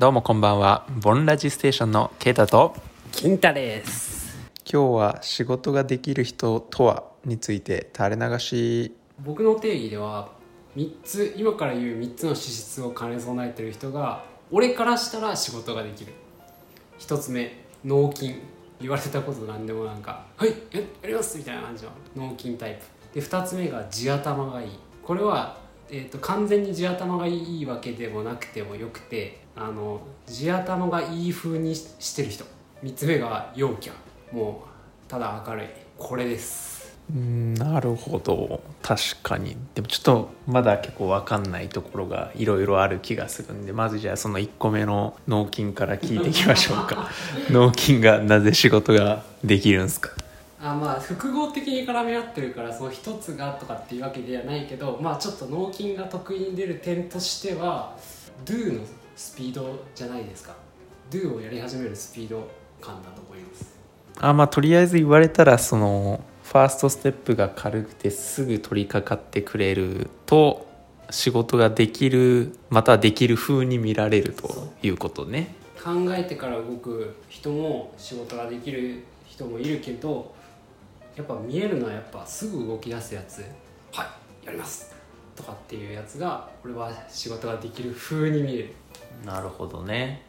どうもこんばんは。ボンラジステーションのケイタと。金太です。今日は仕事ができる人とはについて垂れ流し。僕の定義では3つ今から言う3つの資質を兼ね備えてる人が俺からしたら仕事ができる。1つ目脳筋。言われたこと何でもなんか「はいややります」みたいな感じの。脳筋タイプ。で2つ目が地頭がいい。これは、えーと、完全に地頭がいいわけでもなくてもよくてあの地頭がいい風にしてる人。3つ目が陽キャ。もうただ明るい。これです。うんなるほど。確かに。でもちょっとまだ結構分かんないところがいろいろある気がするんでまずじゃあその1個目の脳筋から聞いていきましょうか。脳筋がなぜ仕事ができるんですか？あまあ複合的に絡み合ってるからその一つがとかっていうわけではないけどまあちょっと脳筋が得意に出る点としては Do のスピードじゃないですか。Do をやり始めるスピード感だと思います？あまあとりあえず言われたらそのファーストステップが軽くてすぐ取り掛かってくれると仕事ができるまたできる風に見られるということね。考えてから動く人も仕事ができる人もいるけどやっぱ見えるのはやっぱすぐ動き出すやつ。はいやりますとかっていうやつが俺は仕事ができる風に見える。なるほどね。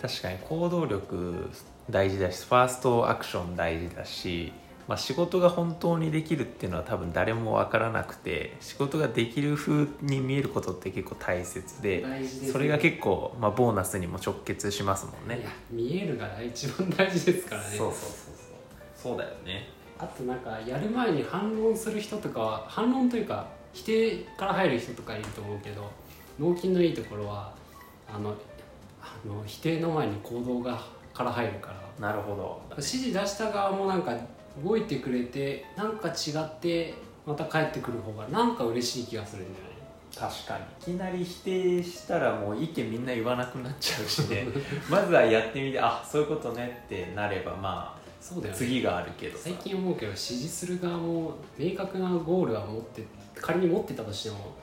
確かに行動力大事だしファーストアクション大事だしまあ、仕事が本当にできるっていうのは多分誰も分からなくて仕事ができる風に見えることって結構大切で、ね、それが結構、まあ、ボーナスにも直結しますもんね。いや見えるが一番大事ですからね。そうそうそうそう。そうだよね。あとなんかやる前に反論する人とかは反論というか否定から入る人とかいると思うけど脳筋のいいところはあのあの否定の前に行動がから入るから。なるほど。指示出した側もなんか動いてくれてなんか違ってまた帰ってくる方がなんか嬉しい気がするんじゃない？確かに。いきなり否定したらもう意見みんな言わなくなっちゃうしね。まずはやってみてあそういうことねってなればまあそうだよ、ね、次があるけど最近思うけど支持する側も明確なゴールは持って仮に持ってたとしても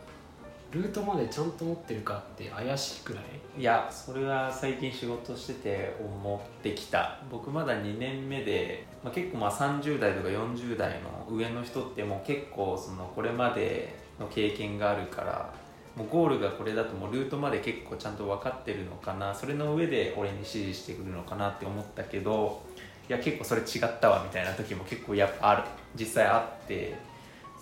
ルートまでちゃんと持ってるかって怪しくない？いやそれは最近仕事してて思ってきた。僕まだ2年目で、まあ、結構まあ30代とか40代の上の人ってもう結構そのこれまでの経験があるからもうゴールがこれだともうルートまで結構ちゃんと分かってるのかな。それの上で俺に指示してくるのかなって思ったけどいや結構それ違ったわみたいな時も結構やっぱある。実際あって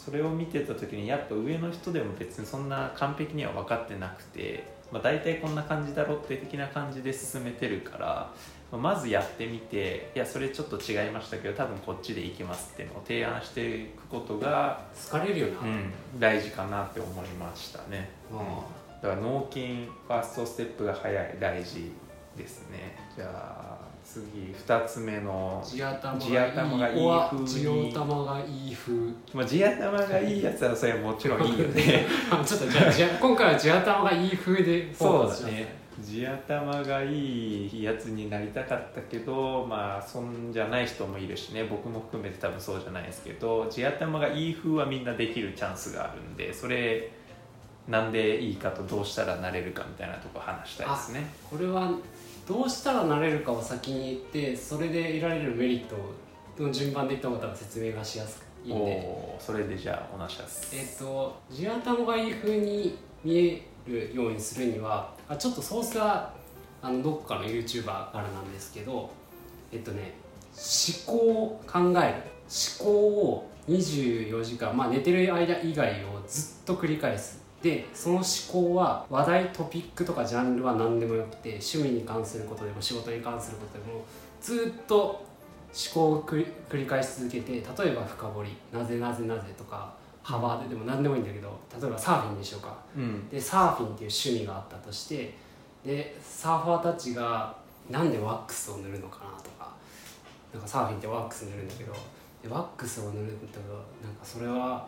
それを見てた時にやっぱ上の人でも別にそんな完璧には分かってなくて、まあ、大体こんな感じだろって的な感じで進めてるから、まあ、まずやってみていやそれちょっと違いましたけど多分こっちでいきますっていうのを提案していくことが好かれるよな、うん、大事かなって思いましたね、うん、だから脳筋ファーストステップが早い大事ですね。じゃあ次2つ目の地頭がいい風地頭がいい風。まあ地頭がいいやつはそれもちろんいいよね。ちょっとじゃあ 今回は地頭がいい風でそうだね。地頭がいいやつになりたかったけどまあそんじゃない人もいるしね。僕も含めて多分そうじゃないですけど地頭がいい風はみんなできるチャンスがあるんでそれなんでいいかとどうしたらなれるかみたいなとこ話したいですね。これはどうしたらなれるかを先に言ってそれで得られるメリットの順番で言った方が説明がしやすくいいんで。それでじゃあお話します。えっ、と地頭がいい風に見えるようにするにはあちょっとソースはあのどっかの YouTuber からなんですけどえっとね思考を考える。思考を24時間まあ寝てる間以外をずっと繰り返すでその思考は話題トピックとかジャンルは何でもよくて趣味に関することでも仕事に関することでもずっと思考を繰り返し続けて例えば深掘りなぜなぜなぜとか幅ででも何でもいいんだけど例えばサーフィンでしょうか、うん、でサーフィンっていう趣味があったとしてでサーファーたちがなんでワックスを塗るのかなとかなんかサーフィンってワックス塗るんだけどでワックスを塗るんだけどなんかそれは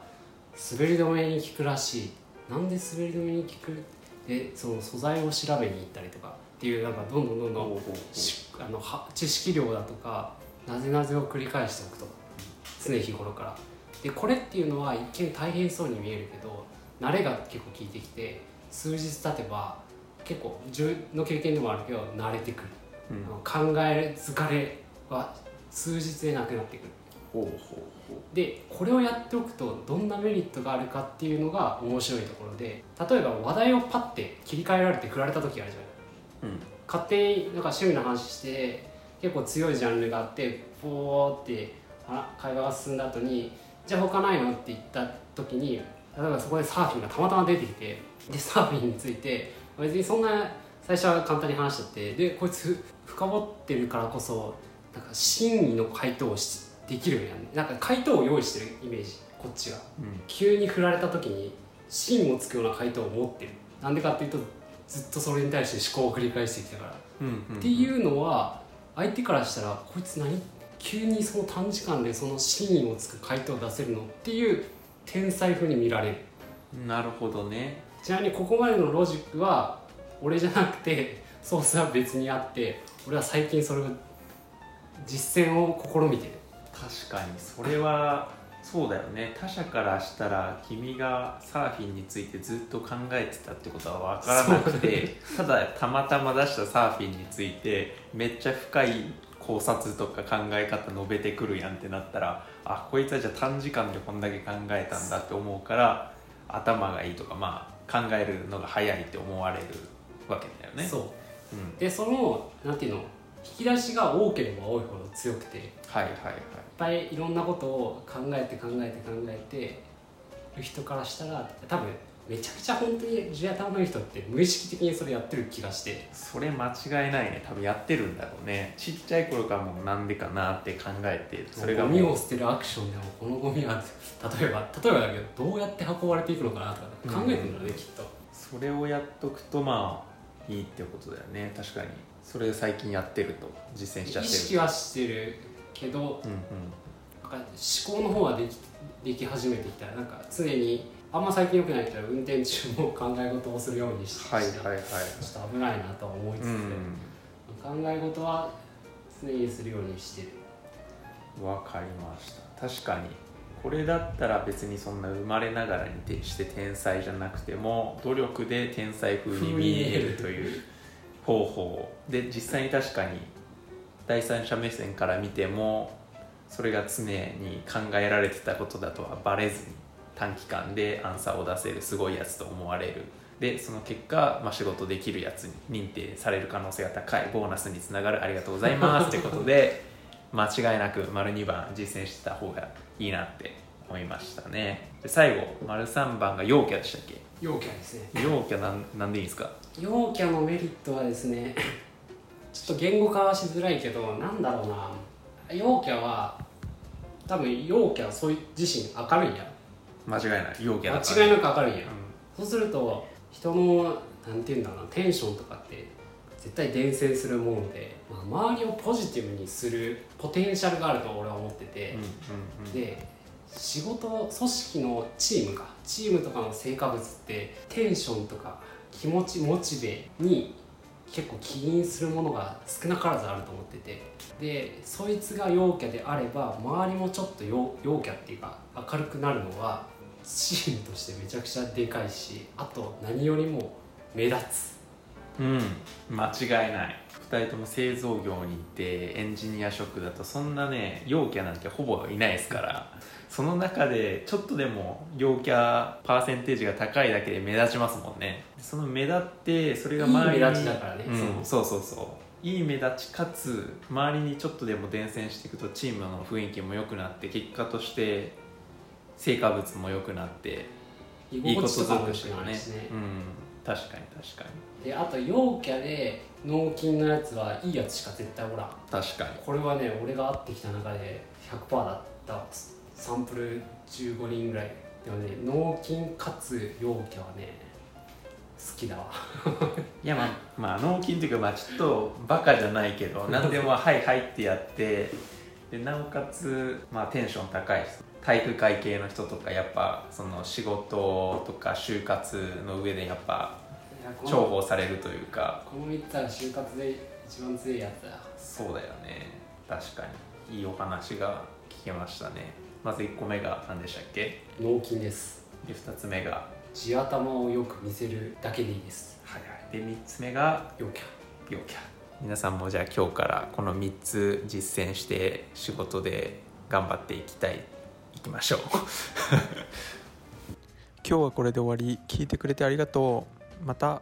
滑り止めに効くらしいなんで滑り止めに効く？でその素材を調べに行ったりとかっていうなんかどんどんどんどんあのは知識量だとかなぜなぜを繰り返しておくと常日頃から。でこれっていうのは一見大変そうに見えるけど慣れが結構効いてきて数日経てば結構自分の経験でもあるけど慣れてくる、うん。あの考え疲れは数日でなくなってくるでこれをやっておくとどんなメリットがあるかっていうのが面白いところで例えば話題をパッて切り替えられて振られた時あるじゃない。うん。勝手になんか趣味の話して結構強いジャンルがあってポーってあ会話が進んだ後にじゃあ他ないのって言った時に例えばそこでサーフィンがたまたま出てきてでサーフィンについて別にそんな最初は簡単に話しちゃってでこいつ深掘ってるからこそなんか真意の回答をしできるようになる。なんか回答を用意してるイメージ。こっちがうん。急に振られた時に芯をつくような回答を持ってる。なんでかっていうとずっとそれに対して思考を繰り返してきたから。っていうのは相手からしたらこいつ何？急にその短時間でその真意をつく回答を出せるのっていう天才風に見られる。なるほどね。ちなみにここまでのロジックは俺じゃなくてソースは別にあって俺は最近それを実践を試みてる確かにそれはそうだよね。他者からしたら君がサーフィンについてずっと考えてたってことは分からなくてただたまたま出したサーフィンについてめっちゃ深い考察とか考え方述べてくるやんってなったらあこいつはじゃあ短時間でこんだけ考えたんだって思うから頭がいいとかまあ考えるのが早いって思われるわけだよね。そう。うん、でそのなんていうの？引き出しが多ければ多いほど強くていっはいはい。はい。ぱいいろんなことを考えて考えて考えてる人からしたら多分めちゃくちゃ本当に地頭のいい人って無意識的にそれやってる気がして。それ間違いないね。多分やってるんだろうね。ちっちゃい頃からもうなんでかなって考えてそれがゴミを捨てるアクションでもこのゴミは例えば例えばだけどどうやって運ばれていくのかなとか考えてるんだろうね、きっと。それをやっとくとまあいいってことだよね。確かにそれを最近やってると実践しちゃってる。意識はしてるけどうんうん。なんか思考の方はできでき始めてきたらなんか常にあんま最近良くないけど運転中も考え事をするようにして、はいはいはい。ちょっと危ないなとは思いつつ、うん考え事は常にするようにしてる。わかりました。確かにこれだったら別にそんな生まれながらに徹して天才じゃなくても努力で天才風に見えるという方法で実際に確かに第三者目線から見てもそれが常に考えられてたことだとはバレずに短期間でアンサーを出せるすごいやつと思われる。でその結果、まあ、仕事できるやつに認定される可能性が高い。ボーナスにつながる。ありがとうございます。ってことで 間違いなく丸2番実践してた方がいいなって思いましたね。で最後丸3番が陽キャでしたっけ？陽キャですね。陽キャなんなんでいいんですか？陽キャのメリットはですね ちょっと言語化はしづらいけどなんだろうな。陽キャは多分陽キャはそういう自身明るいや。間違いない。陽キャ間違いなく明るいや。うそうすると人のなんていうんだろうなテンションとかって絶対伝染するもので、まあ、周りをポジティブにするポテンシャルがあると俺は思ってて。ん、うんうんうん。で仕事組織のチームか。チームとかの成果物ってテンションとか気持ちモチベに結構起因するものが少なからずあると思ってて。でそいつが陽キャであれば周りもちょっと陽陽キャっていうか明るくなるのはチームとしてめちゃくちゃでかいしあと何よりも目立つ。うん。間違いない。2人とも製造業にいてエンジニア職だとそんなね陽キャなんてほぼいないですから。その中でちょっとでも陽キャパーセンテージが高いだけで目立ちますもんね。その目立ってそれが周りにいい目立ちだからね。うん、そうそうそう。いい目立ちかつ周りにちょっとでも伝染していくとチームの雰囲気も良くなって結果として成果物も良くなって居いいことず心地とかも良くしよねね。うん。確かに確かにであと陽キャで脳筋のやつはいいやつしか絶対おらん。確かに。これはね俺が会ってきた中で100%だったサンプル15人ぐらい。でもね脳筋かつ陽キャはね好きだわ。いやまあ。まあ脳筋っていうかまあちょっとバカじゃないけど 何でも「はいはい」ってやってでなおかつ、まあ、テンション高い人。体育会系の人とかやっぱその仕事とか就活の上でやっぱ重の宝されるというか。この3つは就活で一番強いやつだ。そうだよね。確かに。いいお話が聞けましたね。まず1個目が何でしたっけ？脳筋です。で2つ目が？地頭をよく見せるだけでいいです。はいはい、で3つ目が？陽キャ。陽キャ。皆さんもじゃあ今日からこの3つ実践して仕事で頑張っていきたい。いきましょう。今日はこれで終わり。聞いてくれてありがとうまた